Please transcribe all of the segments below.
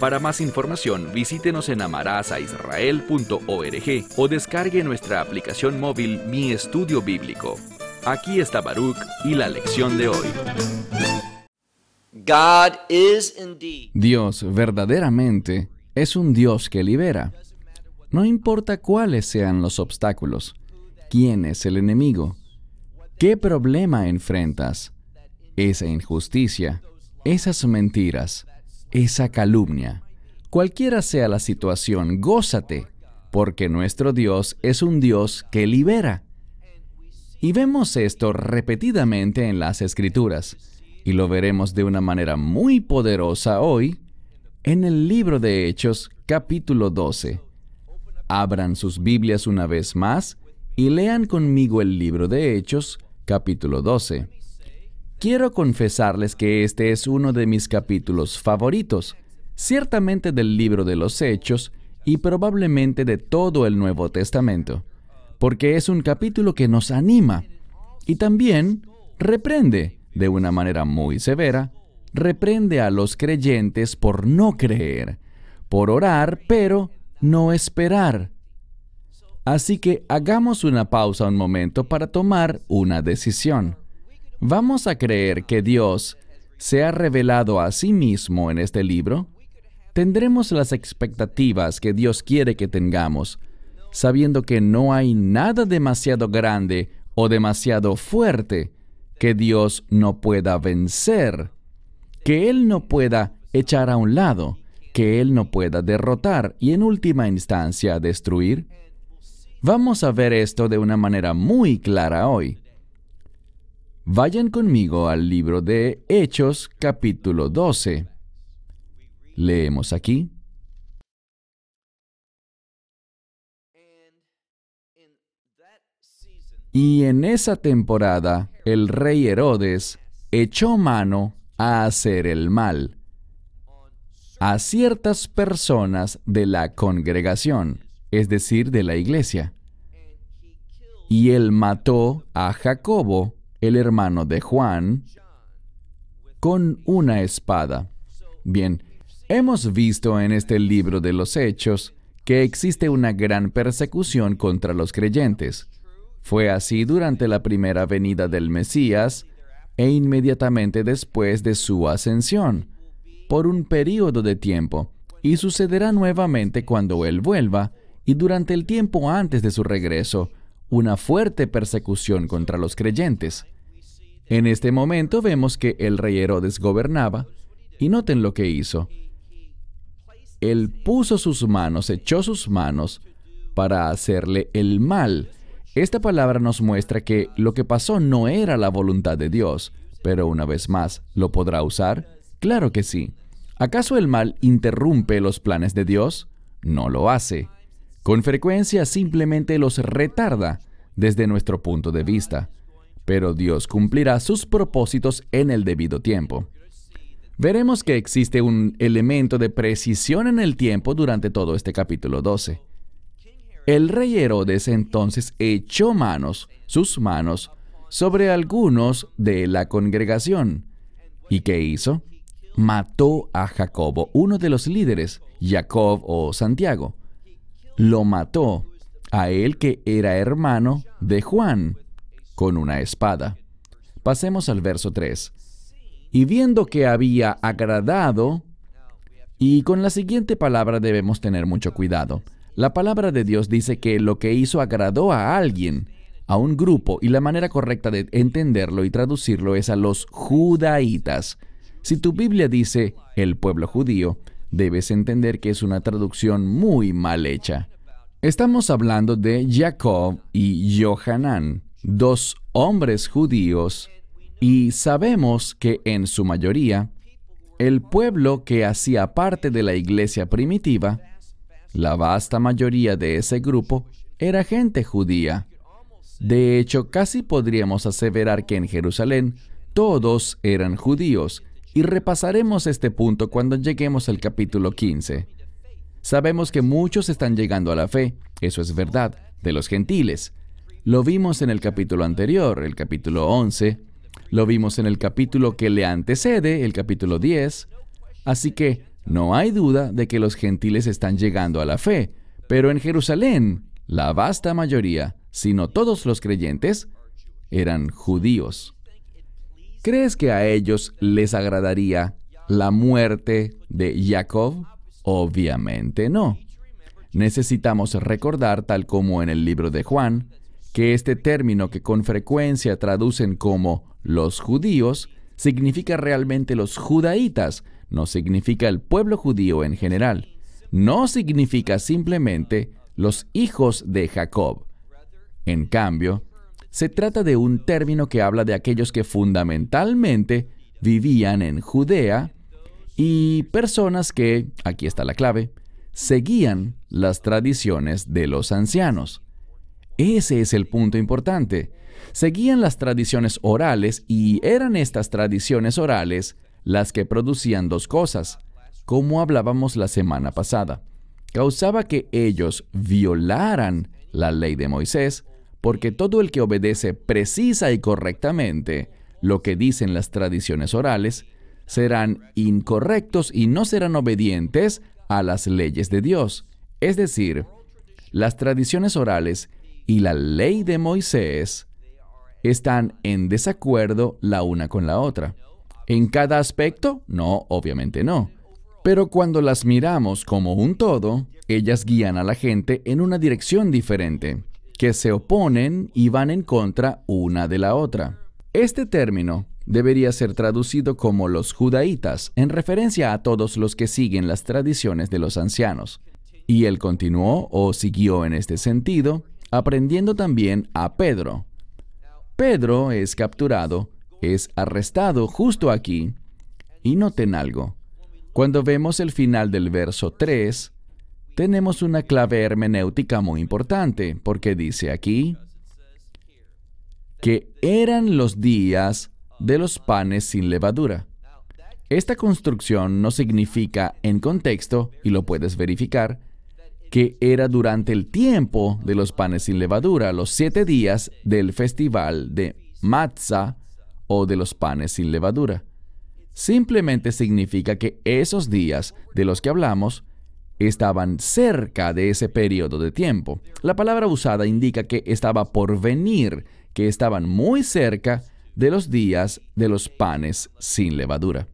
Para más información, visítenos en amarazaisrael.org o descargue nuestra aplicación móvil Mi Estudio Bíblico. Aquí está Baruch y la lección de hoy. Dios verdaderamente es un Dios que libera. No importa cuáles sean los obstáculos, quién es el enemigo, qué problema enfrentas, esa injusticia, esas mentiras, esa calumnia. Cualquiera sea la situación, gózate, porque nuestro Dios es un Dios que libera. Y vemos esto repetidamente en las Escrituras, y lo veremos de una manera muy poderosa hoy en el libro de Hechos capítulo 12. Abran sus Biblias una vez más y lean conmigo el libro de Hechos capítulo 12. Quiero confesarles que este es uno de mis capítulos favoritos, ciertamente del libro de los Hechos y probablemente de todo el Nuevo Testamento, porque es un capítulo que nos anima y también reprende, de una manera muy severa, reprende a los creyentes por no creer, por orar, pero no esperar. Así que hagamos una pausa un momento para tomar una decisión. ¿Vamos a creer que Dios se ha revelado a sí mismo en este libro? ¿Tendremos las expectativas que Dios quiere que tengamos, sabiendo que no hay nada demasiado grande o demasiado fuerte que Dios no pueda vencer, que Él no pueda echar a un lado, que Él no pueda derrotar y en última instancia destruir? Vamos a ver esto de una manera muy clara hoy. Vayan conmigo al libro de Hechos capítulo 12. Leemos aquí. Y en esa temporada el rey Herodes echó mano a hacer el mal a ciertas personas de la congregación, es decir, de la iglesia. Y él mató a Jacobo, el hermano de Juan, con una espada. Bien, hemos visto en este libro de los Hechos que existe una gran persecución contra los creyentes. Fue así durante la primera venida del Mesías e inmediatamente después de su ascensión, por un período de tiempo, y sucederá nuevamente cuando Él vuelva y durante el tiempo antes de su regreso, una fuerte persecución contra los creyentes. En este momento vemos que el rey Herodes gobernaba, y noten lo que hizo. Él puso sus manos, echó sus manos para hacerle el mal. Esta palabra nos muestra que lo que pasó no era la voluntad de Dios, pero una vez más, ¿lo podrá usar? Claro que sí. ¿Acaso el mal interrumpe los planes de Dios? No lo hace. Con frecuencia simplemente los retarda desde nuestro punto de vista, pero Dios cumplirá sus propósitos en el debido tiempo. Veremos que existe un elemento de precisión en el tiempo durante todo este capítulo 12. El rey Herodes entonces echó manos, sus manos, sobre algunos de la congregación. ¿Y qué hizo? Mató a Jacobo, uno de los líderes, Jacob o Santiago lo mató a él que era hermano de Juan con una espada. Pasemos al verso 3. Y viendo que había agradado, y con la siguiente palabra debemos tener mucho cuidado. La palabra de Dios dice que lo que hizo agradó a alguien, a un grupo, y la manera correcta de entenderlo y traducirlo es a los judaítas. Si tu Biblia dice el pueblo judío, debes entender que es una traducción muy mal hecha. Estamos hablando de Jacob y Johanan, dos hombres judíos, y sabemos que en su mayoría el pueblo que hacía parte de la iglesia primitiva, la vasta mayoría de ese grupo era gente judía. De hecho, casi podríamos aseverar que en Jerusalén todos eran judíos, y repasaremos este punto cuando lleguemos al capítulo 15. Sabemos que muchos están llegando a la fe, eso es verdad, de los gentiles. Lo vimos en el capítulo anterior, el capítulo 11, lo vimos en el capítulo que le antecede, el capítulo 10, así que no hay duda de que los gentiles están llegando a la fe, pero en Jerusalén, la vasta mayoría, si no todos los creyentes, eran judíos. ¿Crees que a ellos les agradaría la muerte de Jacob? Obviamente no. Necesitamos recordar, tal como en el libro de Juan, que este término que con frecuencia traducen como los judíos significa realmente los judaítas, no significa el pueblo judío en general, no significa simplemente los hijos de Jacob. En cambio, se trata de un término que habla de aquellos que fundamentalmente vivían en Judea y personas que, aquí está la clave, seguían las tradiciones de los ancianos. Ese es el punto importante. Seguían las tradiciones orales y eran estas tradiciones orales las que producían dos cosas, como hablábamos la semana pasada. Causaba que ellos violaran la ley de Moisés, porque todo el que obedece precisa y correctamente lo que dicen las tradiciones orales, serán incorrectos y no serán obedientes a las leyes de Dios. Es decir, las tradiciones orales y la ley de Moisés están en desacuerdo la una con la otra. ¿En cada aspecto? No, obviamente no. Pero cuando las miramos como un todo, ellas guían a la gente en una dirección diferente, que se oponen y van en contra una de la otra. Este término debería ser traducido como los judaítas, en referencia a todos los que siguen las tradiciones de los ancianos. Y él continuó o siguió en este sentido, aprendiendo también a Pedro, Pedro es capturado, es arrestado justo aquí. Y noten algo. Cuando vemos el final del verso 3, tenemos una clave hermenéutica muy importante, porque dice aquí que eran los días de los panes sin levadura. Esta construcción no significa en contexto, y lo puedes verificar, que era durante el tiempo de los panes sin levadura, los siete días del festival de Matzah o de los panes sin levadura. Simplemente significa que esos días de los que hablamos estaban cerca de ese periodo de tiempo. La palabra usada indica que estaba por venir, que estaban muy cerca de los días de los panes sin levadura.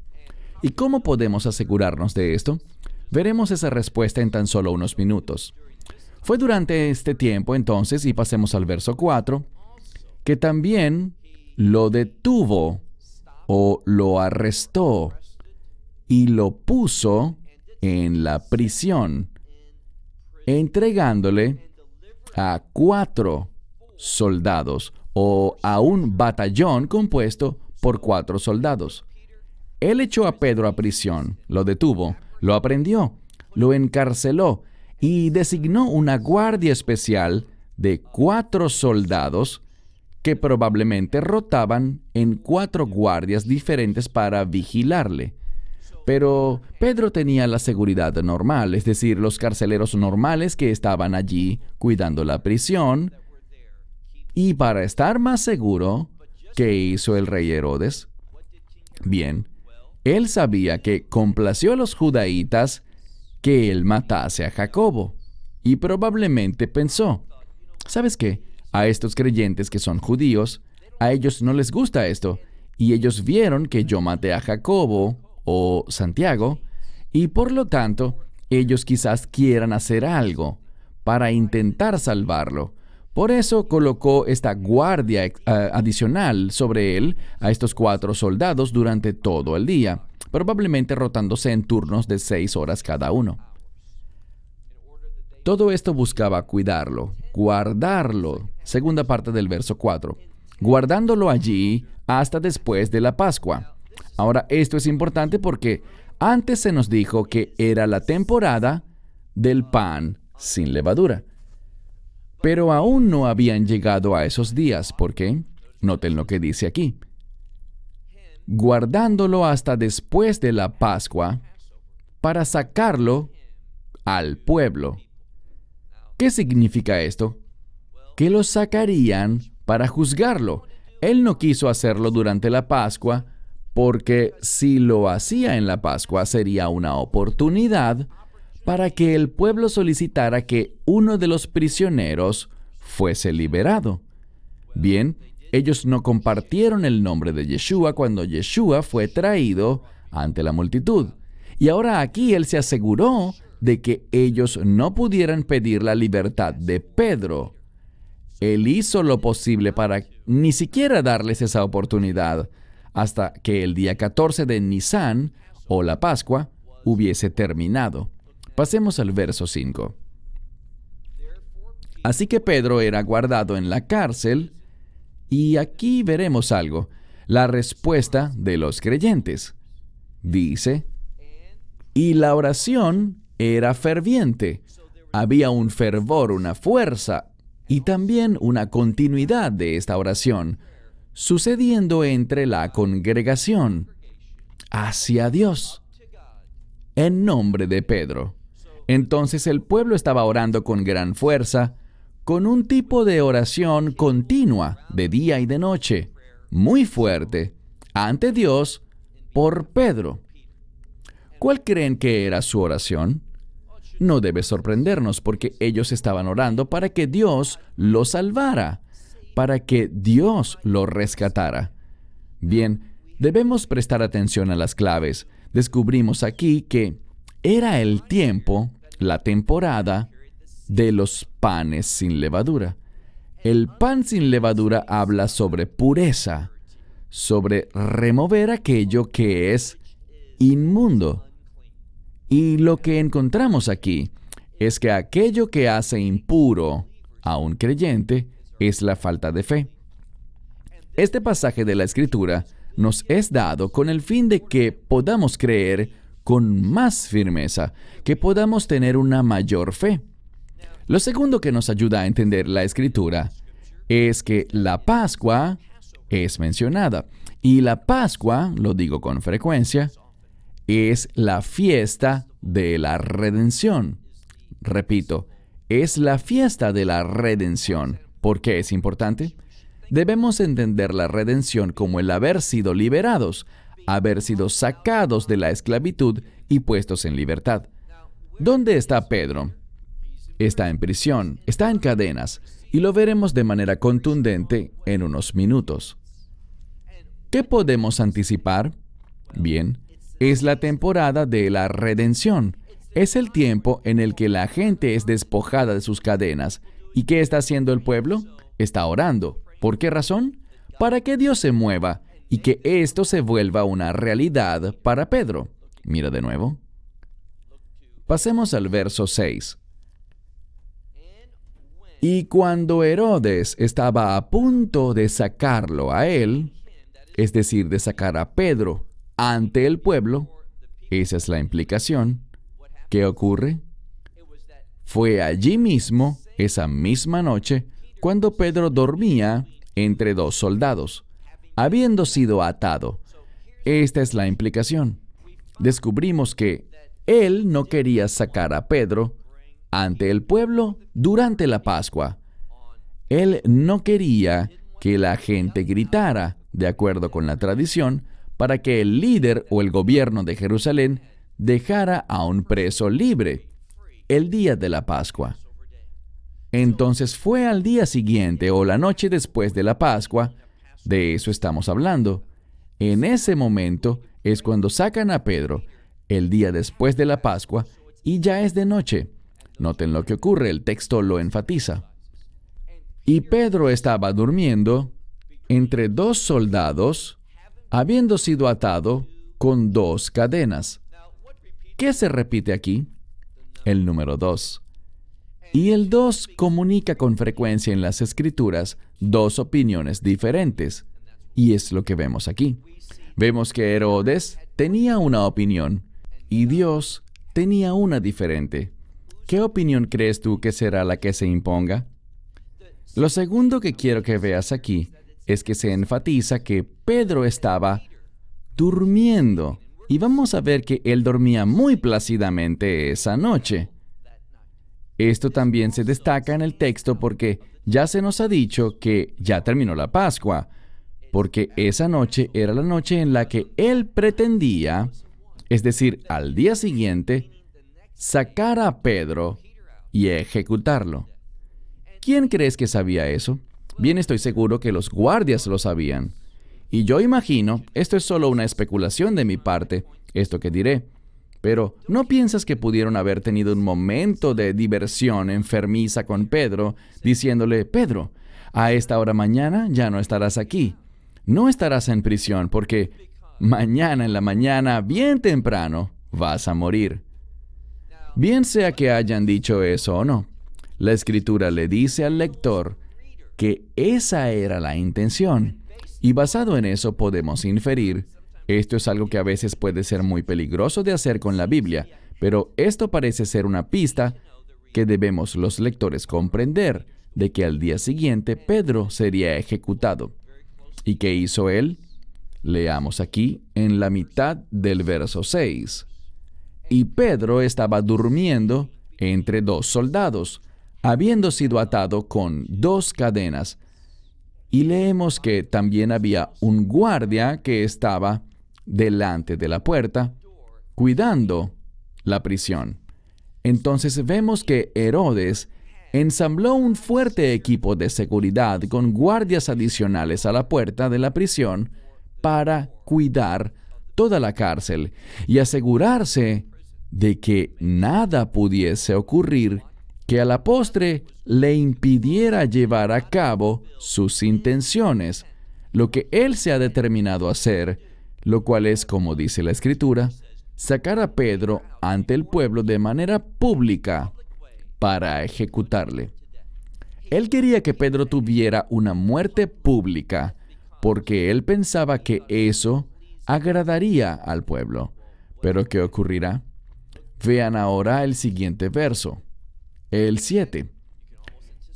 ¿Y cómo podemos asegurarnos de esto? Veremos esa respuesta en tan solo unos minutos. Fue durante este tiempo entonces, y pasemos al verso 4, que también lo detuvo o lo arrestó y lo puso en la prisión, entregándole a cuatro soldados o a un batallón compuesto por cuatro soldados. Él echó a Pedro a prisión, lo detuvo, lo aprendió, lo encarceló y designó una guardia especial de cuatro soldados que probablemente rotaban en cuatro guardias diferentes para vigilarle. Pero Pedro tenía la seguridad normal, es decir, los carceleros normales que estaban allí cuidando la prisión. Y para estar más seguro, ¿qué hizo el rey Herodes? Bien, él sabía que complació a los judaítas que él matase a Jacobo, y probablemente pensó, ¿sabes qué? A estos creyentes que son judíos, a ellos no les gusta esto, y ellos vieron que yo maté a Jacobo o Santiago, y por lo tanto, ellos quizás quieran hacer algo para intentar salvarlo. Por eso colocó esta guardia eh, adicional sobre él a estos cuatro soldados durante todo el día, probablemente rotándose en turnos de seis horas cada uno. Todo esto buscaba cuidarlo, guardarlo, segunda parte del verso 4, guardándolo allí hasta después de la Pascua. Ahora, esto es importante porque antes se nos dijo que era la temporada del pan sin levadura. Pero aún no habían llegado a esos días. ¿Por qué? Noten lo que dice aquí. Guardándolo hasta después de la Pascua para sacarlo al pueblo. ¿Qué significa esto? Que lo sacarían para juzgarlo. Él no quiso hacerlo durante la Pascua porque si lo hacía en la Pascua sería una oportunidad para que el pueblo solicitara que uno de los prisioneros fuese liberado. Bien, ellos no compartieron el nombre de Yeshua cuando Yeshua fue traído ante la multitud. Y ahora aquí él se aseguró de que ellos no pudieran pedir la libertad de Pedro. Él hizo lo posible para ni siquiera darles esa oportunidad hasta que el día 14 de Nisan o la Pascua hubiese terminado. Pasemos al verso 5. Así que Pedro era guardado en la cárcel y aquí veremos algo, la respuesta de los creyentes. Dice, y la oración era ferviente, había un fervor, una fuerza y también una continuidad de esta oración sucediendo entre la congregación hacia Dios en nombre de Pedro. Entonces el pueblo estaba orando con gran fuerza, con un tipo de oración continua de día y de noche, muy fuerte, ante Dios por Pedro. ¿Cuál creen que era su oración? No debe sorprendernos porque ellos estaban orando para que Dios lo salvara para que Dios lo rescatara. Bien, debemos prestar atención a las claves. Descubrimos aquí que era el tiempo, la temporada de los panes sin levadura. El pan sin levadura habla sobre pureza, sobre remover aquello que es inmundo. Y lo que encontramos aquí es que aquello que hace impuro a un creyente es la falta de fe. Este pasaje de la Escritura nos es dado con el fin de que podamos creer con más firmeza, que podamos tener una mayor fe. Lo segundo que nos ayuda a entender la Escritura es que la Pascua es mencionada. Y la Pascua, lo digo con frecuencia, es la fiesta de la redención. Repito, es la fiesta de la redención. ¿Por qué es importante? Debemos entender la redención como el haber sido liberados, haber sido sacados de la esclavitud y puestos en libertad. ¿Dónde está Pedro? Está en prisión, está en cadenas, y lo veremos de manera contundente en unos minutos. ¿Qué podemos anticipar? Bien, es la temporada de la redención. Es el tiempo en el que la gente es despojada de sus cadenas ¿Y qué está haciendo el pueblo? Está orando. ¿Por qué razón? Para que Dios se mueva y que esto se vuelva una realidad para Pedro. Mira de nuevo. Pasemos al verso 6. Y cuando Herodes estaba a punto de sacarlo a él, es decir, de sacar a Pedro ante el pueblo, esa es la implicación, ¿qué ocurre? Fue allí mismo esa misma noche cuando Pedro dormía entre dos soldados, habiendo sido atado. Esta es la implicación. Descubrimos que él no quería sacar a Pedro ante el pueblo durante la Pascua. Él no quería que la gente gritara, de acuerdo con la tradición, para que el líder o el gobierno de Jerusalén dejara a un preso libre el día de la Pascua. Entonces fue al día siguiente o la noche después de la Pascua, de eso estamos hablando. En ese momento es cuando sacan a Pedro, el día después de la Pascua, y ya es de noche. Noten lo que ocurre, el texto lo enfatiza. Y Pedro estaba durmiendo entre dos soldados, habiendo sido atado con dos cadenas. ¿Qué se repite aquí? El número dos. Y el 2 comunica con frecuencia en las escrituras dos opiniones diferentes. Y es lo que vemos aquí. Vemos que Herodes tenía una opinión y Dios tenía una diferente. ¿Qué opinión crees tú que será la que se imponga? Lo segundo que quiero que veas aquí es que se enfatiza que Pedro estaba durmiendo. Y vamos a ver que él dormía muy plácidamente esa noche. Esto también se destaca en el texto porque ya se nos ha dicho que ya terminó la Pascua, porque esa noche era la noche en la que él pretendía, es decir, al día siguiente, sacar a Pedro y ejecutarlo. ¿Quién crees que sabía eso? Bien estoy seguro que los guardias lo sabían. Y yo imagino, esto es solo una especulación de mi parte, esto que diré, pero ¿no piensas que pudieron haber tenido un momento de diversión enfermiza con Pedro, diciéndole, Pedro, a esta hora mañana ya no estarás aquí, no estarás en prisión porque mañana en la mañana, bien temprano, vas a morir? Bien sea que hayan dicho eso o no, la escritura le dice al lector que esa era la intención. Y basado en eso podemos inferir, esto es algo que a veces puede ser muy peligroso de hacer con la Biblia, pero esto parece ser una pista que debemos los lectores comprender de que al día siguiente Pedro sería ejecutado. ¿Y qué hizo él? Leamos aquí en la mitad del verso 6. Y Pedro estaba durmiendo entre dos soldados, habiendo sido atado con dos cadenas. Y leemos que también había un guardia que estaba delante de la puerta, cuidando la prisión. Entonces vemos que Herodes ensambló un fuerte equipo de seguridad con guardias adicionales a la puerta de la prisión para cuidar toda la cárcel y asegurarse de que nada pudiese ocurrir que a la postre le impidiera llevar a cabo sus intenciones, lo que él se ha determinado a hacer, lo cual es, como dice la Escritura, sacar a Pedro ante el pueblo de manera pública para ejecutarle. Él quería que Pedro tuviera una muerte pública, porque él pensaba que eso agradaría al pueblo. Pero ¿qué ocurrirá? Vean ahora el siguiente verso el 7.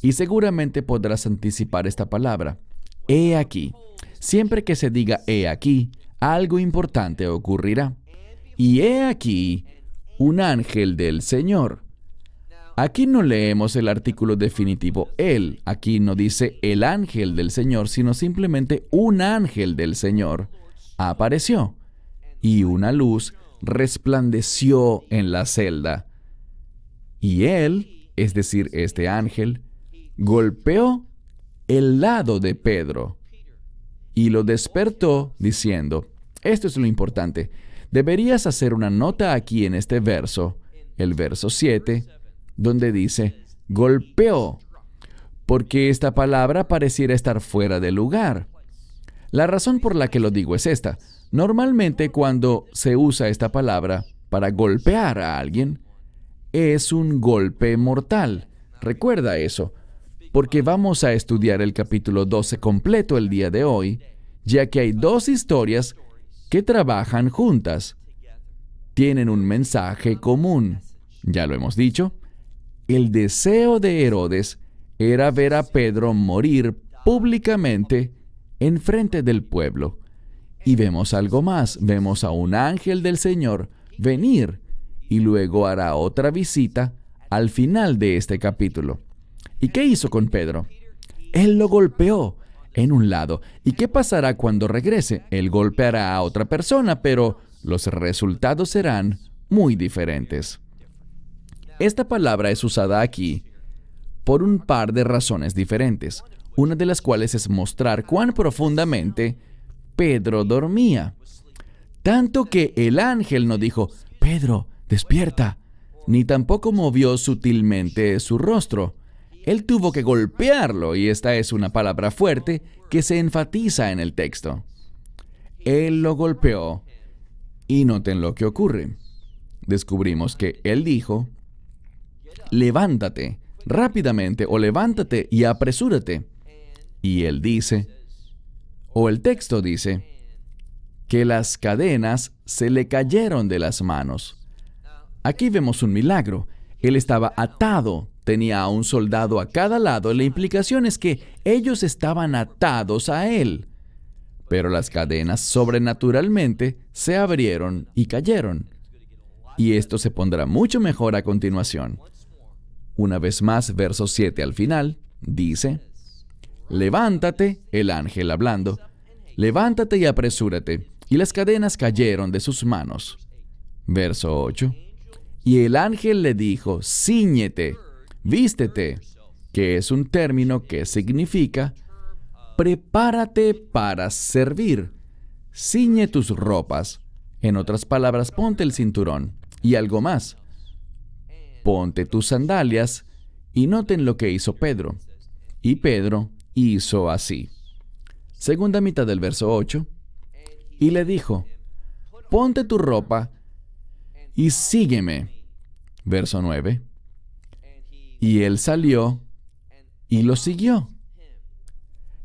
Y seguramente podrás anticipar esta palabra. He aquí. Siempre que se diga he aquí, algo importante ocurrirá. Y he aquí un ángel del Señor. Aquí no leemos el artículo definitivo él. Aquí no dice el ángel del Señor, sino simplemente un ángel del Señor apareció. Y una luz resplandeció en la celda. Y él es decir, este ángel, golpeó el lado de Pedro y lo despertó diciendo, esto es lo importante, deberías hacer una nota aquí en este verso, el verso 7, donde dice, golpeó, porque esta palabra pareciera estar fuera de lugar. La razón por la que lo digo es esta. Normalmente cuando se usa esta palabra para golpear a alguien, es un golpe mortal. Recuerda eso, porque vamos a estudiar el capítulo 12 completo el día de hoy, ya que hay dos historias que trabajan juntas. Tienen un mensaje común. Ya lo hemos dicho. El deseo de Herodes era ver a Pedro morir públicamente en frente del pueblo. Y vemos algo más, vemos a un ángel del Señor venir y luego hará otra visita al final de este capítulo. ¿Y qué hizo con Pedro? Él lo golpeó en un lado. ¿Y qué pasará cuando regrese? Él golpeará a otra persona, pero los resultados serán muy diferentes. Esta palabra es usada aquí por un par de razones diferentes, una de las cuales es mostrar cuán profundamente Pedro dormía. Tanto que el ángel no dijo, Pedro, despierta, ni tampoco movió sutilmente su rostro. Él tuvo que golpearlo y esta es una palabra fuerte que se enfatiza en el texto. Él lo golpeó y noten lo que ocurre. Descubrimos que él dijo, levántate rápidamente o levántate y apresúrate. Y él dice, O el texto dice que las cadenas se le cayeron de las manos. Aquí vemos un milagro. Él estaba atado, tenía a un soldado a cada lado. La implicación es que ellos estaban atados a él. Pero las cadenas sobrenaturalmente se abrieron y cayeron. Y esto se pondrá mucho mejor a continuación. Una vez más, verso 7 al final, dice, Levántate, el ángel hablando, levántate y apresúrate. Y las cadenas cayeron de sus manos. Verso 8. Y el ángel le dijo, Cíñete, vístete, que es un término que significa, prepárate para servir. Ciñe tus ropas. En otras palabras, ponte el cinturón. Y algo más. Ponte tus sandalias y noten lo que hizo Pedro. Y Pedro hizo así. Segunda mitad del verso 8. Y le dijo, ponte tu ropa y sígueme. Verso 9. Y él salió y lo siguió.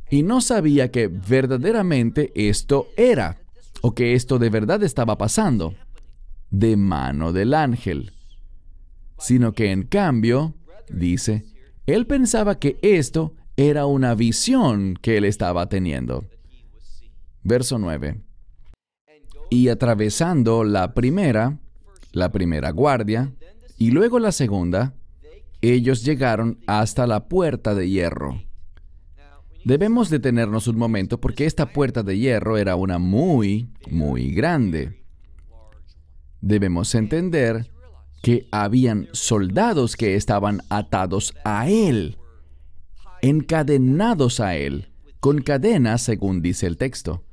Y no sabía que verdaderamente esto era, o que esto de verdad estaba pasando, de mano del ángel, sino que en cambio, dice, él pensaba que esto era una visión que él estaba teniendo. Verso 9. Y atravesando la primera, la primera guardia, y luego la segunda, ellos llegaron hasta la puerta de hierro. Debemos detenernos un momento porque esta puerta de hierro era una muy, muy grande. Debemos entender que habían soldados que estaban atados a él, encadenados a él, con cadenas según dice el texto.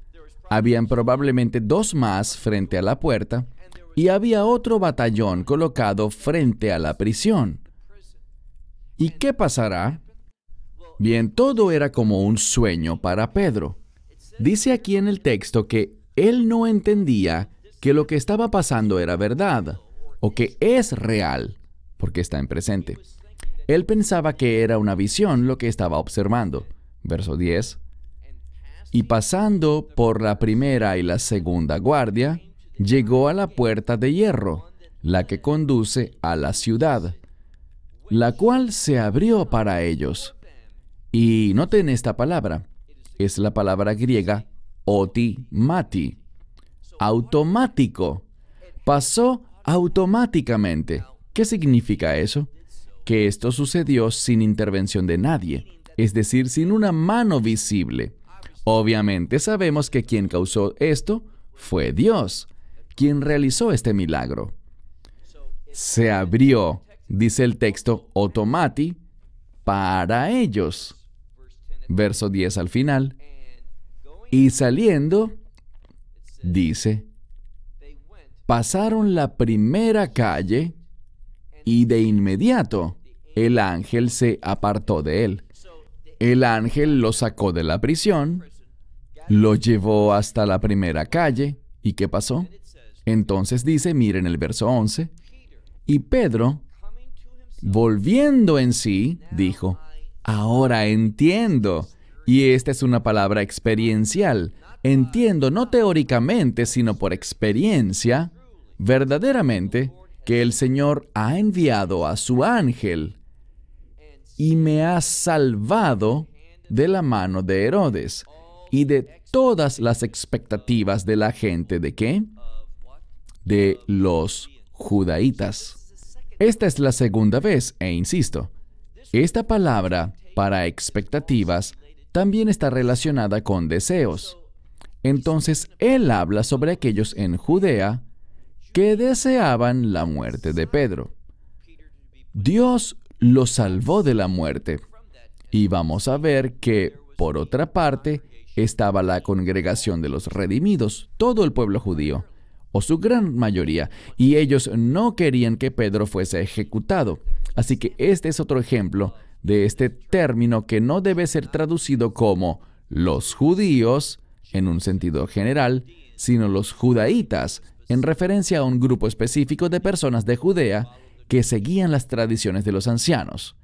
Habían probablemente dos más frente a la puerta y había otro batallón colocado frente a la prisión. ¿Y qué pasará? Bien, todo era como un sueño para Pedro. Dice aquí en el texto que él no entendía que lo que estaba pasando era verdad o que es real, porque está en presente. Él pensaba que era una visión lo que estaba observando. Verso 10. Y pasando por la primera y la segunda guardia, llegó a la puerta de hierro, la que conduce a la ciudad, la cual se abrió para ellos. Y noten esta palabra, es la palabra griega oti mati, automático. Pasó automáticamente. ¿Qué significa eso? Que esto sucedió sin intervención de nadie, es decir, sin una mano visible. Obviamente sabemos que quien causó esto fue Dios quien realizó este milagro. Se abrió, dice el texto, automati, para ellos. Verso 10 al final. Y saliendo, dice, pasaron la primera calle y de inmediato el ángel se apartó de él. El ángel lo sacó de la prisión, lo llevó hasta la primera calle. ¿Y qué pasó? Entonces dice, miren el verso 11, y Pedro, volviendo en sí, dijo, ahora entiendo. Y esta es una palabra experiencial. Entiendo no teóricamente, sino por experiencia, verdaderamente, que el Señor ha enviado a su ángel y me ha salvado de la mano de Herodes y de todas las expectativas de la gente de qué? de los judaítas. Esta es la segunda vez, e insisto, esta palabra para expectativas también está relacionada con deseos. Entonces, él habla sobre aquellos en Judea que deseaban la muerte de Pedro. Dios lo salvó de la muerte. Y vamos a ver que, por otra parte, estaba la congregación de los redimidos, todo el pueblo judío o su gran mayoría, y ellos no querían que Pedro fuese ejecutado. Así que este es otro ejemplo de este término que no debe ser traducido como los judíos en un sentido general, sino los judaítas en referencia a un grupo específico de personas de Judea que seguían las tradiciones de los ancianos.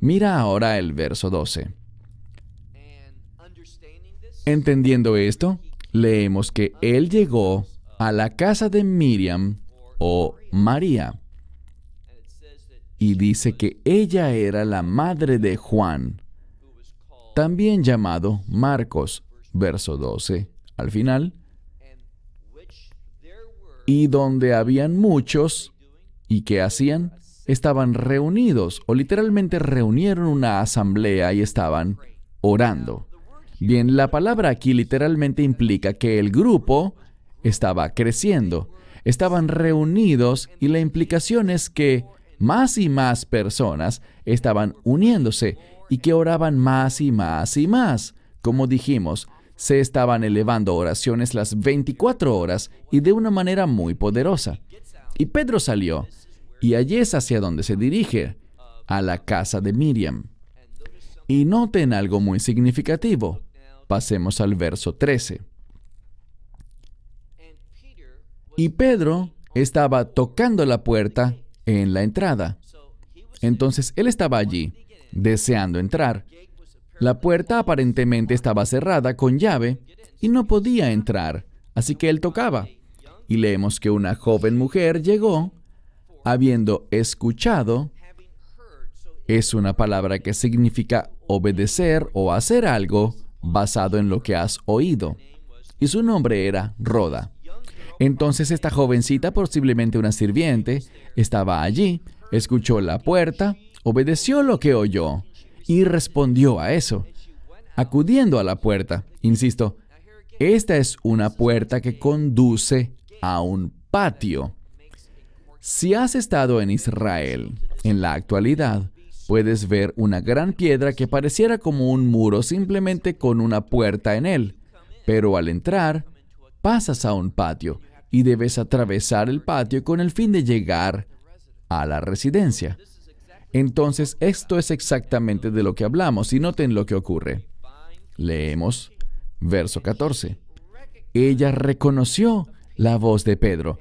Mira ahora el verso 12. Entendiendo esto, leemos que él llegó a la casa de Miriam o María y dice que ella era la madre de Juan, también llamado Marcos, verso 12, al final, y donde habían muchos, ¿y qué hacían? Estaban reunidos, o literalmente reunieron una asamblea y estaban orando. Bien, la palabra aquí literalmente implica que el grupo estaba creciendo, estaban reunidos y la implicación es que más y más personas estaban uniéndose y que oraban más y más y más. Como dijimos, se estaban elevando oraciones las 24 horas y de una manera muy poderosa. Y Pedro salió, y allí es hacia donde se dirige, a la casa de Miriam. Y noten algo muy significativo. Pasemos al verso 13. Y Pedro estaba tocando la puerta en la entrada. Entonces él estaba allí, deseando entrar. La puerta aparentemente estaba cerrada con llave y no podía entrar, así que él tocaba. Y leemos que una joven mujer llegó, habiendo escuchado, es una palabra que significa obedecer o hacer algo basado en lo que has oído. Y su nombre era Roda. Entonces esta jovencita, posiblemente una sirviente, estaba allí, escuchó la puerta, obedeció lo que oyó y respondió a eso, acudiendo a la puerta. Insisto, esta es una puerta que conduce a un patio. Si has estado en Israel en la actualidad, puedes ver una gran piedra que pareciera como un muro simplemente con una puerta en él, pero al entrar, pasas a un patio y debes atravesar el patio con el fin de llegar a la residencia. Entonces, esto es exactamente de lo que hablamos y noten lo que ocurre. Leemos verso 14. Ella reconoció la voz de Pedro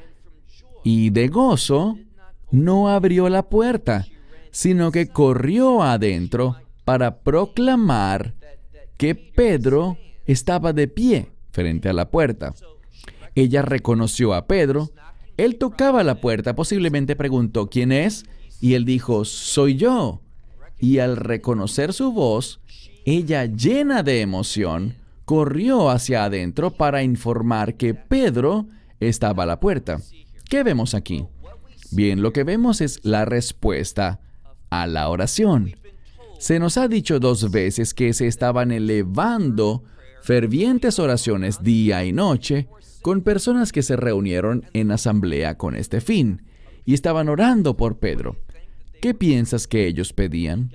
y de gozo no abrió la puerta, sino que corrió adentro para proclamar que Pedro estaba de pie frente a la puerta. Ella reconoció a Pedro. Él tocaba la puerta, posiblemente preguntó, ¿quién es? Y él dijo, soy yo. Y al reconocer su voz, ella, llena de emoción, corrió hacia adentro para informar que Pedro estaba a la puerta. ¿Qué vemos aquí? Bien, lo que vemos es la respuesta a la oración. Se nos ha dicho dos veces que se estaban elevando fervientes oraciones día y noche con personas que se reunieron en asamblea con este fin y estaban orando por Pedro. ¿Qué piensas que ellos pedían?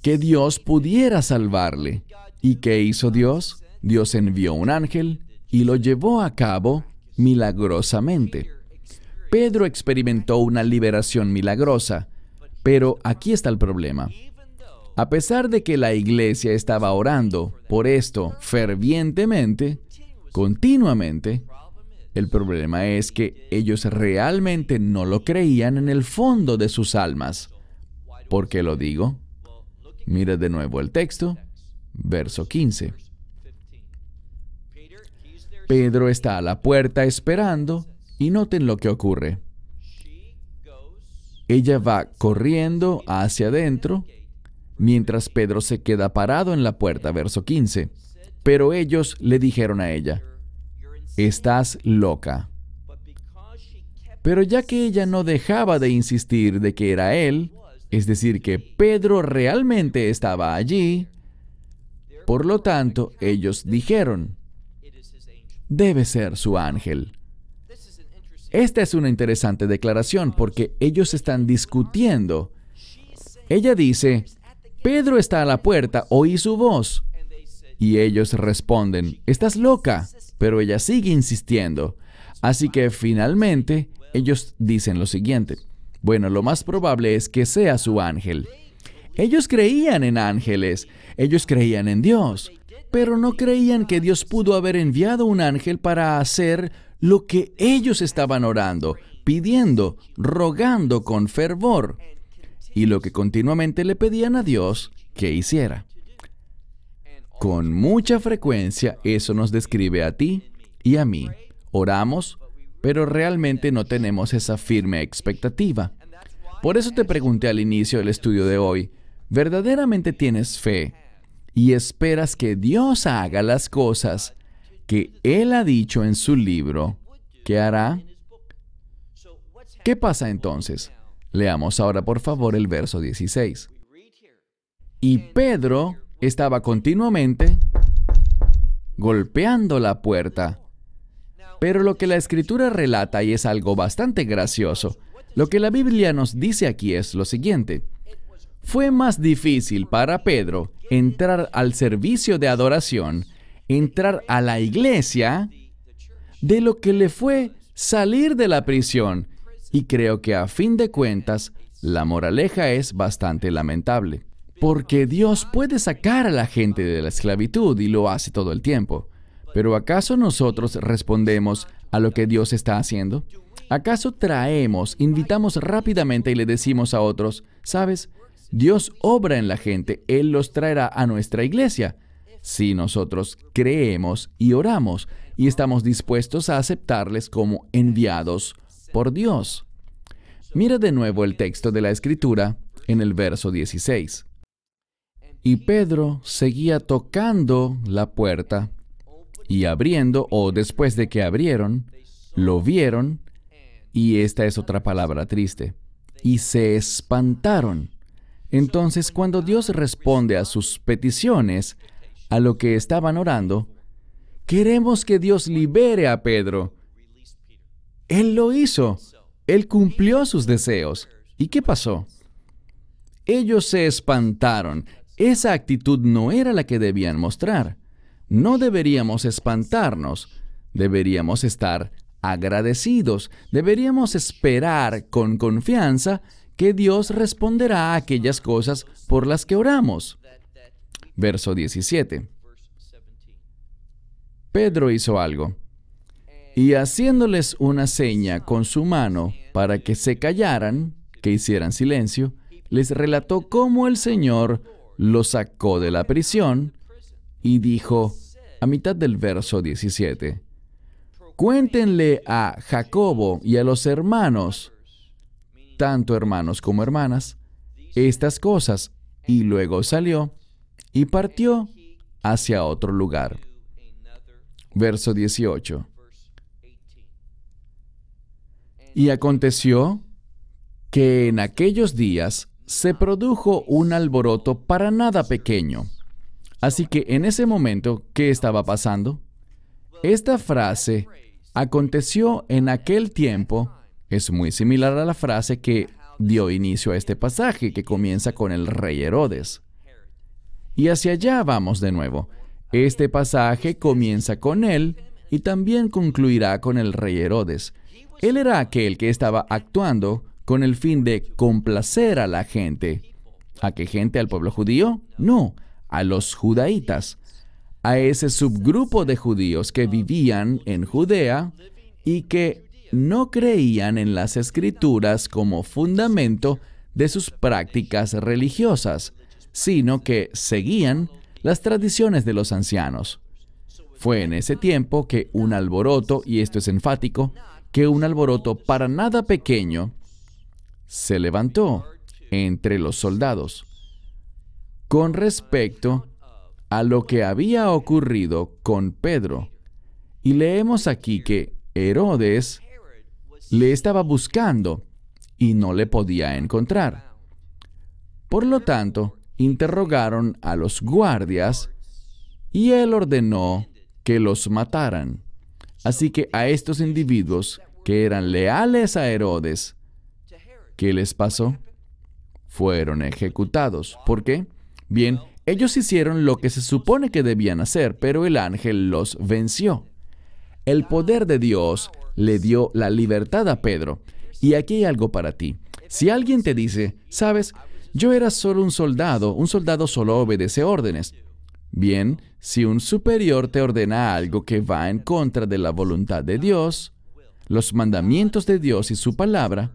Que Dios pudiera salvarle. ¿Y qué hizo Dios? Dios envió un ángel y lo llevó a cabo milagrosamente. Pedro experimentó una liberación milagrosa, pero aquí está el problema. A pesar de que la iglesia estaba orando por esto fervientemente, continuamente, el problema es que ellos realmente no lo creían en el fondo de sus almas. ¿Por qué lo digo? Mira de nuevo el texto, verso 15. Pedro está a la puerta esperando y noten lo que ocurre. Ella va corriendo hacia adentro mientras Pedro se queda parado en la puerta, verso 15. Pero ellos le dijeron a ella, estás loca. Pero ya que ella no dejaba de insistir de que era él, es decir, que Pedro realmente estaba allí, por lo tanto, ellos dijeron, debe ser su ángel. Esta es una interesante declaración porque ellos están discutiendo. Ella dice, Pedro está a la puerta, oí su voz. Y ellos responden, estás loca pero ella sigue insistiendo. Así que finalmente ellos dicen lo siguiente. Bueno, lo más probable es que sea su ángel. Ellos creían en ángeles, ellos creían en Dios, pero no creían que Dios pudo haber enviado un ángel para hacer lo que ellos estaban orando, pidiendo, rogando con fervor, y lo que continuamente le pedían a Dios que hiciera. Con mucha frecuencia eso nos describe a ti y a mí. Oramos, pero realmente no tenemos esa firme expectativa. Por eso te pregunté al inicio del estudio de hoy, ¿verdaderamente tienes fe y esperas que Dios haga las cosas que Él ha dicho en su libro que hará? ¿Qué pasa entonces? Leamos ahora por favor el verso 16. Y Pedro estaba continuamente golpeando la puerta. Pero lo que la escritura relata y es algo bastante gracioso, lo que la Biblia nos dice aquí es lo siguiente. Fue más difícil para Pedro entrar al servicio de adoración, entrar a la iglesia, de lo que le fue salir de la prisión. Y creo que a fin de cuentas, la moraleja es bastante lamentable. Porque Dios puede sacar a la gente de la esclavitud y lo hace todo el tiempo. Pero ¿acaso nosotros respondemos a lo que Dios está haciendo? ¿Acaso traemos, invitamos rápidamente y le decimos a otros, sabes, Dios obra en la gente, Él los traerá a nuestra iglesia? Si nosotros creemos y oramos y estamos dispuestos a aceptarles como enviados por Dios. Mira de nuevo el texto de la Escritura en el verso 16. Y Pedro seguía tocando la puerta y abriendo, o después de que abrieron, lo vieron, y esta es otra palabra triste, y se espantaron. Entonces, cuando Dios responde a sus peticiones, a lo que estaban orando, queremos que Dios libere a Pedro. Él lo hizo. Él cumplió sus deseos. ¿Y qué pasó? Ellos se espantaron esa actitud no era la que debían mostrar. No deberíamos espantarnos, deberíamos estar agradecidos, deberíamos esperar con confianza que Dios responderá a aquellas cosas por las que oramos. Verso 17. Pedro hizo algo, y haciéndoles una seña con su mano para que se callaran, que hicieran silencio, les relató cómo el Señor lo sacó de la prisión y dijo, a mitad del verso 17, cuéntenle a Jacobo y a los hermanos, tanto hermanos como hermanas, estas cosas, y luego salió y partió hacia otro lugar. Verso 18. Y aconteció que en aquellos días se produjo un alboroto para nada pequeño. Así que en ese momento, ¿qué estaba pasando? Esta frase, aconteció en aquel tiempo, es muy similar a la frase que dio inicio a este pasaje, que comienza con el rey Herodes. Y hacia allá vamos de nuevo. Este pasaje comienza con él y también concluirá con el rey Herodes. Él era aquel que estaba actuando con el fin de complacer a la gente. ¿A qué gente? ¿Al pueblo judío? No, a los judaítas, a ese subgrupo de judíos que vivían en Judea y que no creían en las escrituras como fundamento de sus prácticas religiosas, sino que seguían las tradiciones de los ancianos. Fue en ese tiempo que un alboroto, y esto es enfático, que un alboroto para nada pequeño se levantó entre los soldados con respecto a lo que había ocurrido con Pedro. Y leemos aquí que Herodes le estaba buscando y no le podía encontrar. Por lo tanto, interrogaron a los guardias y él ordenó que los mataran. Así que a estos individuos que eran leales a Herodes, ¿Qué les pasó? Fueron ejecutados. ¿Por qué? Bien, ellos hicieron lo que se supone que debían hacer, pero el ángel los venció. El poder de Dios le dio la libertad a Pedro. Y aquí hay algo para ti. Si alguien te dice, sabes, yo era solo un soldado, un soldado solo obedece órdenes. Bien, si un superior te ordena algo que va en contra de la voluntad de Dios, los mandamientos de Dios y su palabra,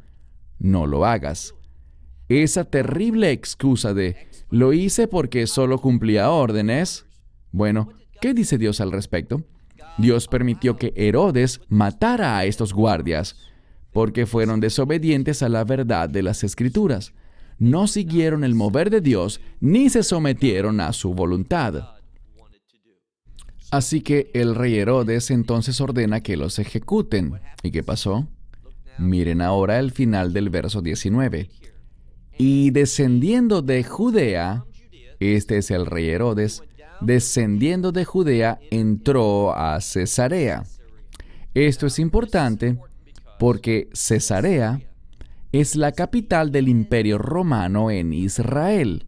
no lo hagas. Esa terrible excusa de lo hice porque solo cumplía órdenes Bueno, ¿qué dice Dios al respecto? Dios permitió que Herodes matara a estos guardias porque fueron desobedientes a la verdad de las escrituras. No siguieron el mover de Dios ni se sometieron a su voluntad. Así que el rey Herodes entonces ordena que los ejecuten. ¿Y qué pasó? Miren ahora el final del verso 19. Y descendiendo de Judea, este es el rey Herodes, descendiendo de Judea, entró a Cesarea. Esto es importante porque Cesarea es la capital del imperio romano en Israel.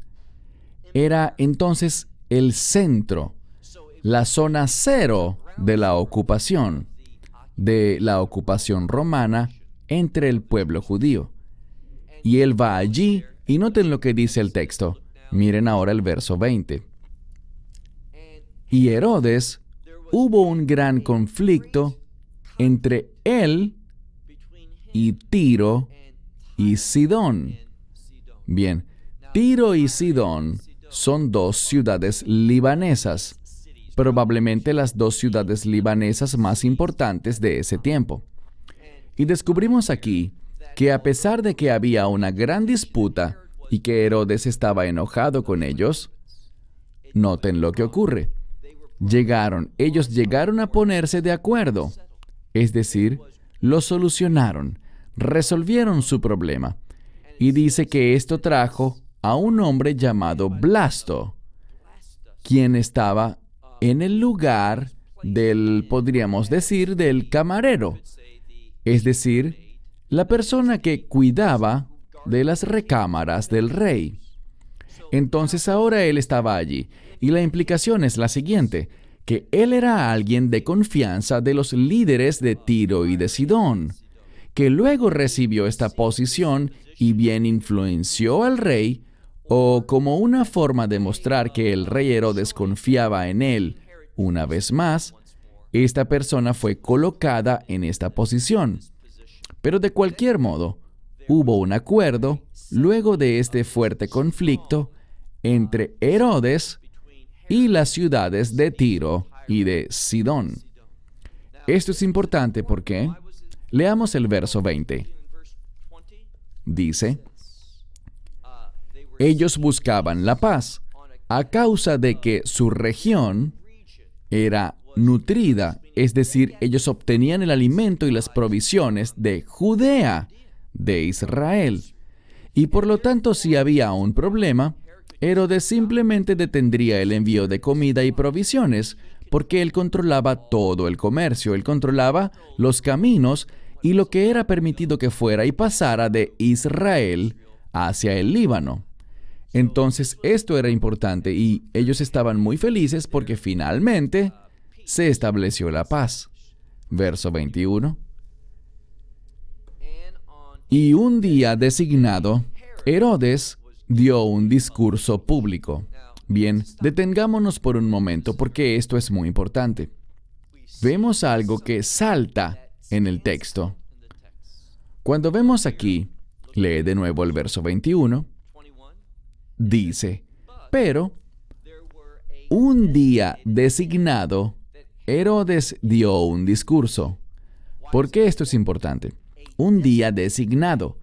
Era entonces el centro, la zona cero de la ocupación, de la ocupación romana entre el pueblo judío. Y él va allí y noten lo que dice el texto. Miren ahora el verso 20. Y Herodes hubo un gran conflicto entre él y Tiro y Sidón. Bien, Tiro y Sidón son dos ciudades libanesas, probablemente las dos ciudades libanesas más importantes de ese tiempo. Y descubrimos aquí que a pesar de que había una gran disputa y que Herodes estaba enojado con ellos, noten lo que ocurre. Llegaron, ellos llegaron a ponerse de acuerdo, es decir, lo solucionaron resolvieron su problema. Y dice que esto trajo a un hombre llamado Blasto, quien estaba en el lugar del, podríamos decir, del camarero, es decir, la persona que cuidaba de las recámaras del rey. Entonces ahora él estaba allí, y la implicación es la siguiente, que él era alguien de confianza de los líderes de Tiro y de Sidón que luego recibió esta posición y bien influenció al rey, o como una forma de mostrar que el rey Herodes confiaba en él una vez más, esta persona fue colocada en esta posición. Pero de cualquier modo, hubo un acuerdo luego de este fuerte conflicto entre Herodes y las ciudades de Tiro y de Sidón. Esto es importante porque Leamos el verso 20. Dice, ellos buscaban la paz a causa de que su región era nutrida, es decir, ellos obtenían el alimento y las provisiones de Judea, de Israel. Y por lo tanto, si había un problema, Herodes simplemente detendría el envío de comida y provisiones, porque él controlaba todo el comercio, él controlaba los caminos y lo que era permitido que fuera y pasara de Israel hacia el Líbano. Entonces esto era importante y ellos estaban muy felices porque finalmente se estableció la paz. Verso 21. Y un día designado, Herodes dio un discurso público. Bien, detengámonos por un momento porque esto es muy importante. Vemos algo que salta en el texto. Cuando vemos aquí, lee de nuevo el verso 21, dice, pero un día designado, Herodes dio un discurso. ¿Por qué esto es importante? Un día designado.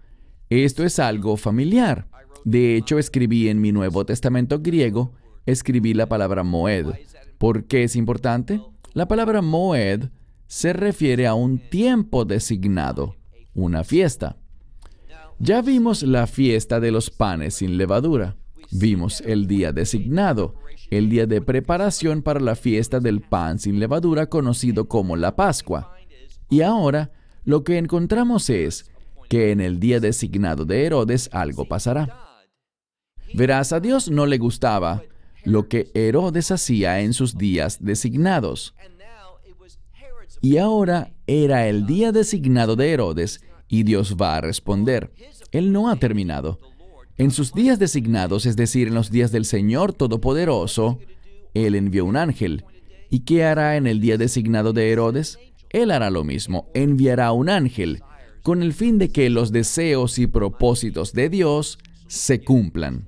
Esto es algo familiar. De hecho, escribí en mi Nuevo Testamento griego, escribí la palabra moed. ¿Por qué es importante? La palabra moed se refiere a un tiempo designado, una fiesta. Ya vimos la fiesta de los panes sin levadura. Vimos el día designado, el día de preparación para la fiesta del pan sin levadura conocido como la Pascua. Y ahora lo que encontramos es que en el día designado de Herodes algo pasará. Verás, a Dios no le gustaba lo que Herodes hacía en sus días designados. Y ahora era el día designado de Herodes y Dios va a responder. Él no ha terminado. En sus días designados, es decir, en los días del Señor Todopoderoso, Él envió un ángel. ¿Y qué hará en el día designado de Herodes? Él hará lo mismo, enviará un ángel, con el fin de que los deseos y propósitos de Dios se cumplan.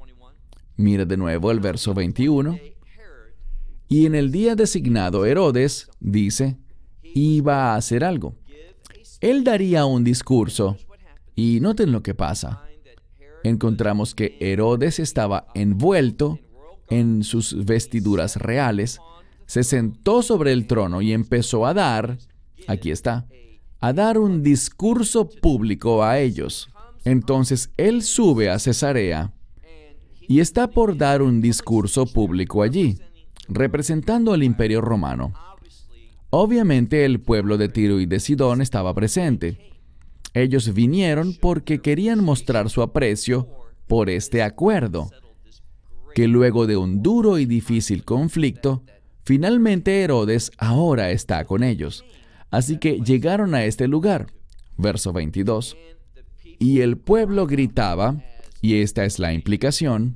Mira de nuevo el verso 21. Y en el día designado, Herodes, dice, iba a hacer algo. Él daría un discurso. Y noten lo que pasa. Encontramos que Herodes estaba envuelto en sus vestiduras reales, se sentó sobre el trono y empezó a dar, aquí está, a dar un discurso público a ellos. Entonces él sube a Cesarea y está por dar un discurso público allí, representando al imperio romano. Obviamente el pueblo de Tiro y de Sidón estaba presente. Ellos vinieron porque querían mostrar su aprecio por este acuerdo, que luego de un duro y difícil conflicto, finalmente Herodes ahora está con ellos. Así que llegaron a este lugar. Verso 22. Y el pueblo gritaba, y esta es la implicación,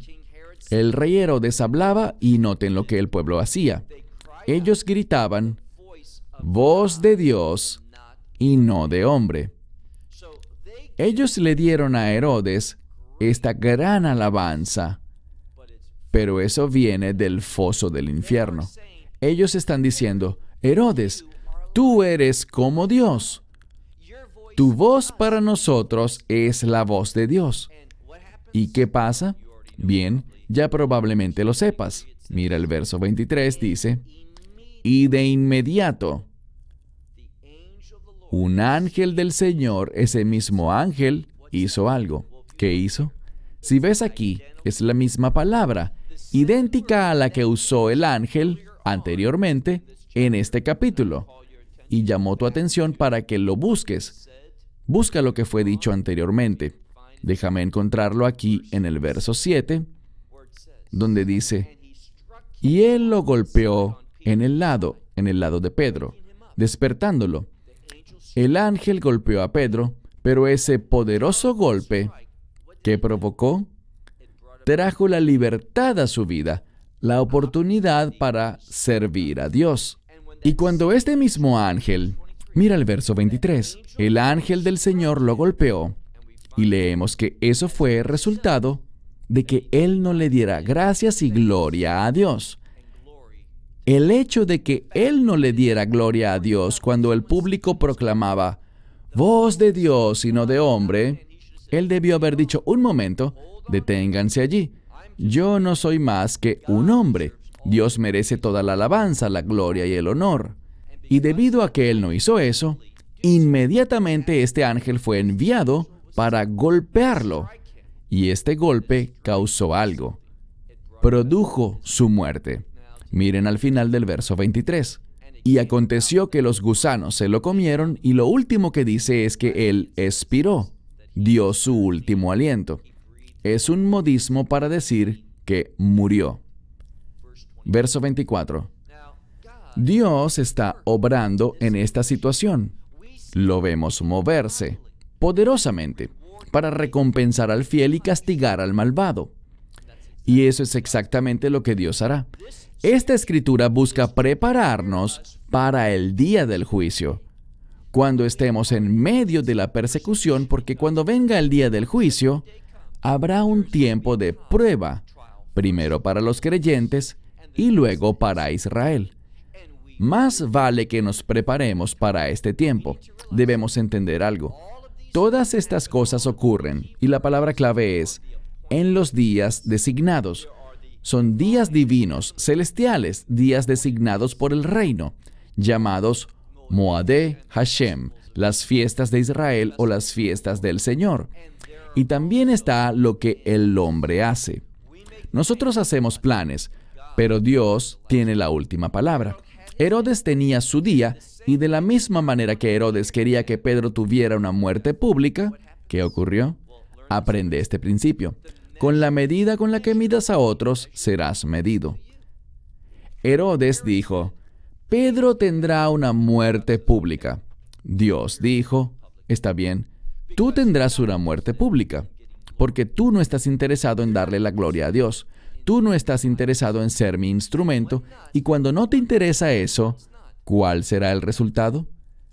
el rey Herodes hablaba y noten lo que el pueblo hacía. Ellos gritaban, voz de Dios y no de hombre. Ellos le dieron a Herodes esta gran alabanza, pero eso viene del foso del infierno. Ellos están diciendo, Herodes, tú eres como Dios. Tu voz para nosotros es la voz de Dios. ¿Y qué pasa? Bien, ya probablemente lo sepas. Mira el verso 23, dice, y de inmediato, un ángel del Señor, ese mismo ángel, hizo algo. ¿Qué hizo? Si ves aquí, es la misma palabra, idéntica a la que usó el ángel anteriormente en este capítulo, y llamó tu atención para que lo busques. Busca lo que fue dicho anteriormente. Déjame encontrarlo aquí en el verso 7, donde dice, y él lo golpeó en el lado, en el lado de Pedro, despertándolo. El ángel golpeó a Pedro, pero ese poderoso golpe que provocó trajo la libertad a su vida, la oportunidad para servir a Dios. Y cuando este mismo ángel, mira el verso 23, el ángel del Señor lo golpeó, y leemos que eso fue resultado de que él no le diera gracias y gloria a Dios. El hecho de que él no le diera gloria a Dios cuando el público proclamaba, voz de Dios y no de hombre, él debió haber dicho, un momento, deténganse allí. Yo no soy más que un hombre. Dios merece toda la alabanza, la gloria y el honor. Y debido a que él no hizo eso, inmediatamente este ángel fue enviado para golpearlo. Y este golpe causó algo. Produjo su muerte. Miren al final del verso 23. Y aconteció que los gusanos se lo comieron y lo último que dice es que él expiró dio su último aliento. Es un modismo para decir que murió. Verso 24. Dios está obrando en esta situación. Lo vemos moverse poderosamente para recompensar al fiel y castigar al malvado. Y eso es exactamente lo que Dios hará. Esta escritura busca prepararnos para el día del juicio cuando estemos en medio de la persecución, porque cuando venga el día del juicio, habrá un tiempo de prueba, primero para los creyentes y luego para Israel. Más vale que nos preparemos para este tiempo. Debemos entender algo. Todas estas cosas ocurren, y la palabra clave es, en los días designados. Son días divinos, celestiales, días designados por el reino, llamados Moadé Hashem, las fiestas de Israel o las fiestas del Señor. Y también está lo que el hombre hace. Nosotros hacemos planes, pero Dios tiene la última palabra. Herodes tenía su día y de la misma manera que Herodes quería que Pedro tuviera una muerte pública, ¿qué ocurrió? Aprende este principio. Con la medida con la que midas a otros, serás medido. Herodes dijo, Pedro tendrá una muerte pública. Dios dijo, está bien, tú tendrás una muerte pública, porque tú no estás interesado en darle la gloria a Dios. Tú no estás interesado en ser mi instrumento, y cuando no te interesa eso, ¿cuál será el resultado?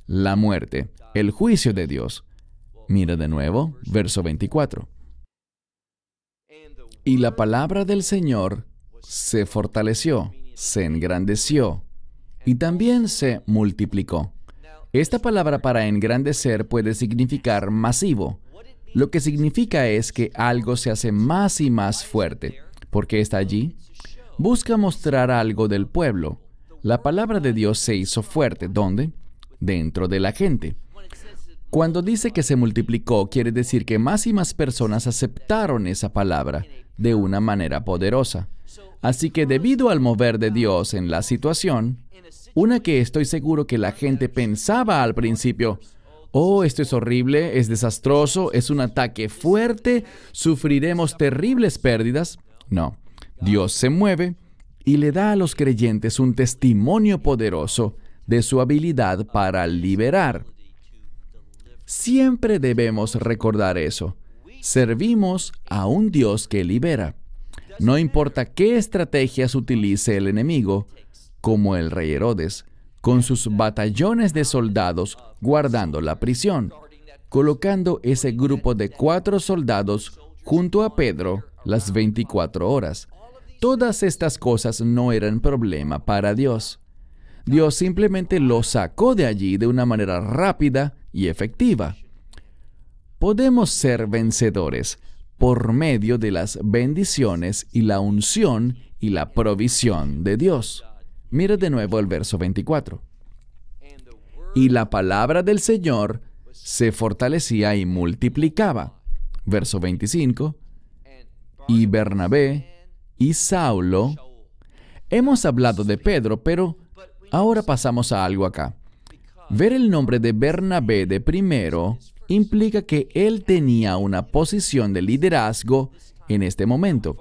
La muerte, el juicio de Dios. Mira de nuevo, verso 24. Y la palabra del Señor se fortaleció se engrandeció y también se multiplicó. Esta palabra para engrandecer puede significar masivo. Lo que significa es que algo se hace más y más fuerte. ¿Por qué está allí? Busca mostrar algo del pueblo. La palabra de Dios se hizo fuerte. ¿Dónde? Dentro de la gente. Cuando dice que se multiplicó, quiere decir que más y más personas aceptaron esa palabra de una manera poderosa. Así que debido al mover de Dios en la situación, una que estoy seguro que la gente pensaba al principio, oh, esto es horrible, es desastroso, es un ataque fuerte, sufriremos terribles pérdidas. No, Dios se mueve y le da a los creyentes un testimonio poderoso de su habilidad para liberar. Siempre debemos recordar eso. Servimos a un Dios que libera. No importa qué estrategias utilice el enemigo, como el rey Herodes, con sus batallones de soldados guardando la prisión, colocando ese grupo de cuatro soldados junto a Pedro las 24 horas. Todas estas cosas no eran problema para Dios. Dios simplemente lo sacó de allí de una manera rápida y efectiva. Podemos ser vencedores por medio de las bendiciones y la unción y la provisión de Dios. Mira de nuevo el verso 24. Y la palabra del Señor se fortalecía y multiplicaba. Verso 25. Y Bernabé y Saulo. Hemos hablado de Pedro, pero ahora pasamos a algo acá. Ver el nombre de Bernabé de primero implica que él tenía una posición de liderazgo en este momento.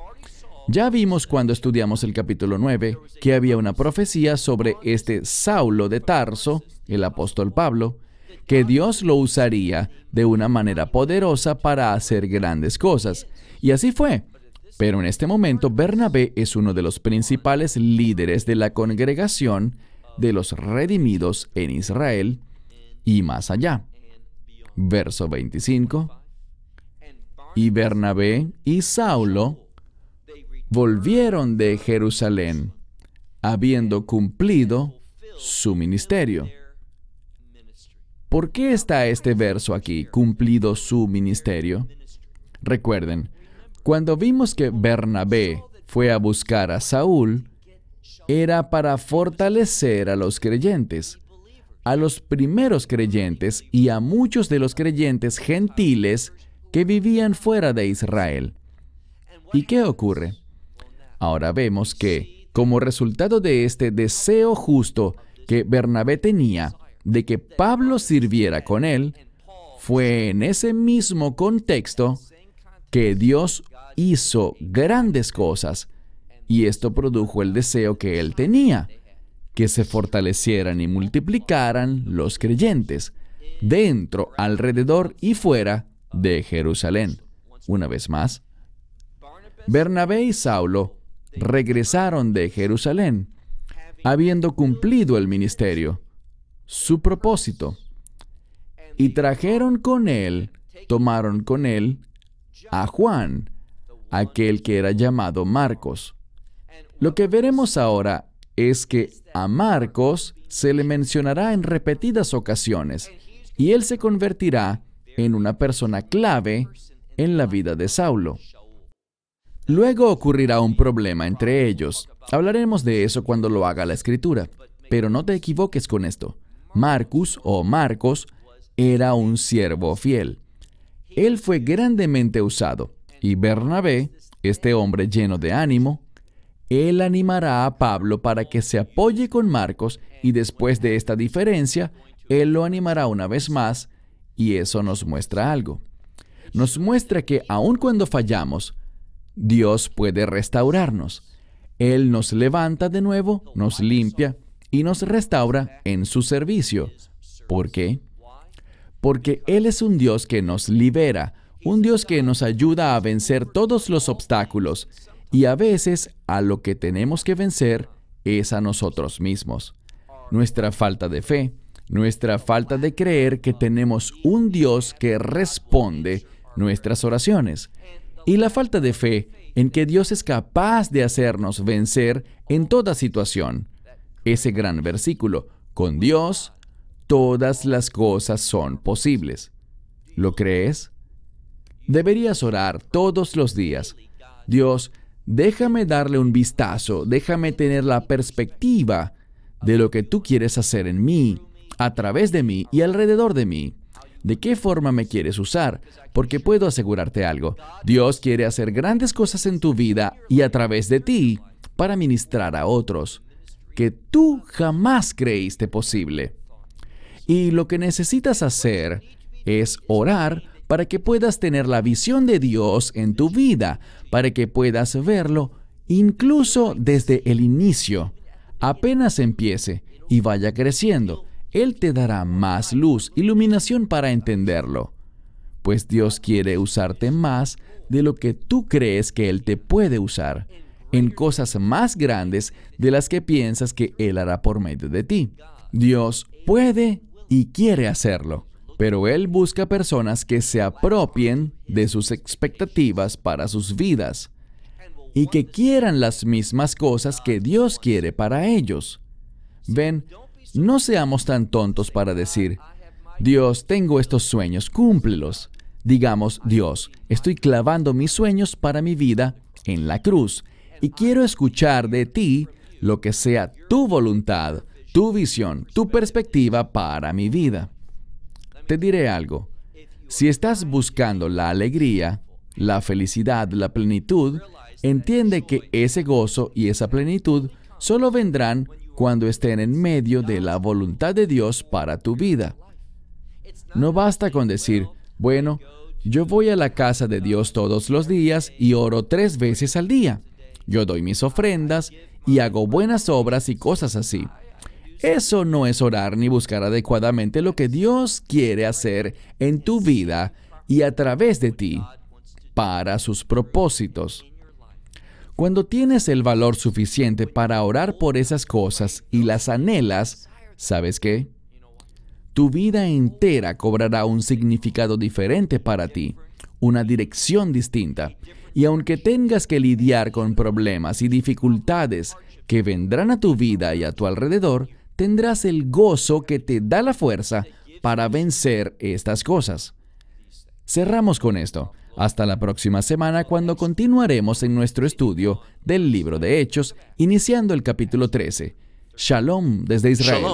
Ya vimos cuando estudiamos el capítulo 9 que había una profecía sobre este Saulo de Tarso, el apóstol Pablo, que Dios lo usaría de una manera poderosa para hacer grandes cosas. Y así fue. Pero en este momento Bernabé es uno de los principales líderes de la congregación de los redimidos en Israel y más allá. Verso 25. Y Bernabé y Saulo volvieron de Jerusalén, habiendo cumplido su ministerio. ¿Por qué está este verso aquí, cumplido su ministerio? Recuerden, cuando vimos que Bernabé fue a buscar a Saúl, era para fortalecer a los creyentes, a los primeros creyentes y a muchos de los creyentes gentiles que vivían fuera de Israel. ¿Y qué ocurre? Ahora vemos que, como resultado de este deseo justo que Bernabé tenía de que Pablo sirviera con él, fue en ese mismo contexto que Dios hizo grandes cosas y esto produjo el deseo que él tenía, que se fortalecieran y multiplicaran los creyentes dentro, alrededor y fuera de Jerusalén. Una vez más, Bernabé y Saulo regresaron de Jerusalén, habiendo cumplido el ministerio, su propósito, y trajeron con él, tomaron con él a Juan, aquel que era llamado Marcos. Lo que veremos ahora es que a Marcos se le mencionará en repetidas ocasiones y él se convertirá en una persona clave en la vida de Saulo. Luego ocurrirá un problema entre ellos. Hablaremos de eso cuando lo haga la escritura. Pero no te equivoques con esto. Marcus o Marcos era un siervo fiel. Él fue grandemente usado. Y Bernabé, este hombre lleno de ánimo, él animará a Pablo para que se apoye con Marcos y después de esta diferencia, él lo animará una vez más y eso nos muestra algo. Nos muestra que aun cuando fallamos, Dios puede restaurarnos. Él nos levanta de nuevo, nos limpia y nos restaura en su servicio. ¿Por qué? Porque Él es un Dios que nos libera, un Dios que nos ayuda a vencer todos los obstáculos y a veces a lo que tenemos que vencer es a nosotros mismos. Nuestra falta de fe, nuestra falta de creer que tenemos un Dios que responde nuestras oraciones y la falta de fe en que Dios es capaz de hacernos vencer en toda situación. Ese gran versículo, con Dios todas las cosas son posibles. ¿Lo crees? Deberías orar todos los días. Dios, déjame darle un vistazo, déjame tener la perspectiva de lo que tú quieres hacer en mí, a través de mí y alrededor de mí. ¿De qué forma me quieres usar? Porque puedo asegurarte algo. Dios quiere hacer grandes cosas en tu vida y a través de ti para ministrar a otros que tú jamás creíste posible. Y lo que necesitas hacer es orar para que puedas tener la visión de Dios en tu vida, para que puedas verlo incluso desde el inicio. Apenas empiece y vaya creciendo, Él te dará más luz, iluminación para entenderlo. Pues Dios quiere usarte más de lo que tú crees que Él te puede usar, en cosas más grandes de las que piensas que Él hará por medio de ti. Dios puede y quiere hacerlo, pero Él busca personas que se apropien de sus expectativas para sus vidas y que quieran las mismas cosas que Dios quiere para ellos. Ven, no seamos tan tontos para decir, Dios, tengo estos sueños, cúmplelos. Digamos, Dios, estoy clavando mis sueños para mi vida en la cruz y quiero escuchar de ti lo que sea tu voluntad tu visión, tu perspectiva para mi vida. Te diré algo. Si estás buscando la alegría, la felicidad, la plenitud, entiende que ese gozo y esa plenitud solo vendrán cuando estén en medio de la voluntad de Dios para tu vida. No basta con decir, bueno, yo voy a la casa de Dios todos los días y oro tres veces al día. Yo doy mis ofrendas y hago buenas obras y cosas así. Eso no es orar ni buscar adecuadamente lo que Dios quiere hacer en tu vida y a través de ti para sus propósitos. Cuando tienes el valor suficiente para orar por esas cosas y las anhelas, ¿sabes qué? Tu vida entera cobrará un significado diferente para ti, una dirección distinta. Y aunque tengas que lidiar con problemas y dificultades que vendrán a tu vida y a tu alrededor, tendrás el gozo que te da la fuerza para vencer estas cosas. Cerramos con esto. Hasta la próxima semana cuando continuaremos en nuestro estudio del libro de Hechos, iniciando el capítulo 13. Shalom desde Israel.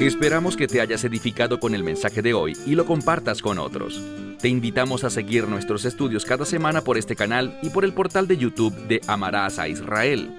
Esperamos que te hayas edificado con el mensaje de hoy y lo compartas con otros. Te invitamos a seguir nuestros estudios cada semana por este canal y por el portal de YouTube de Amarás a Israel.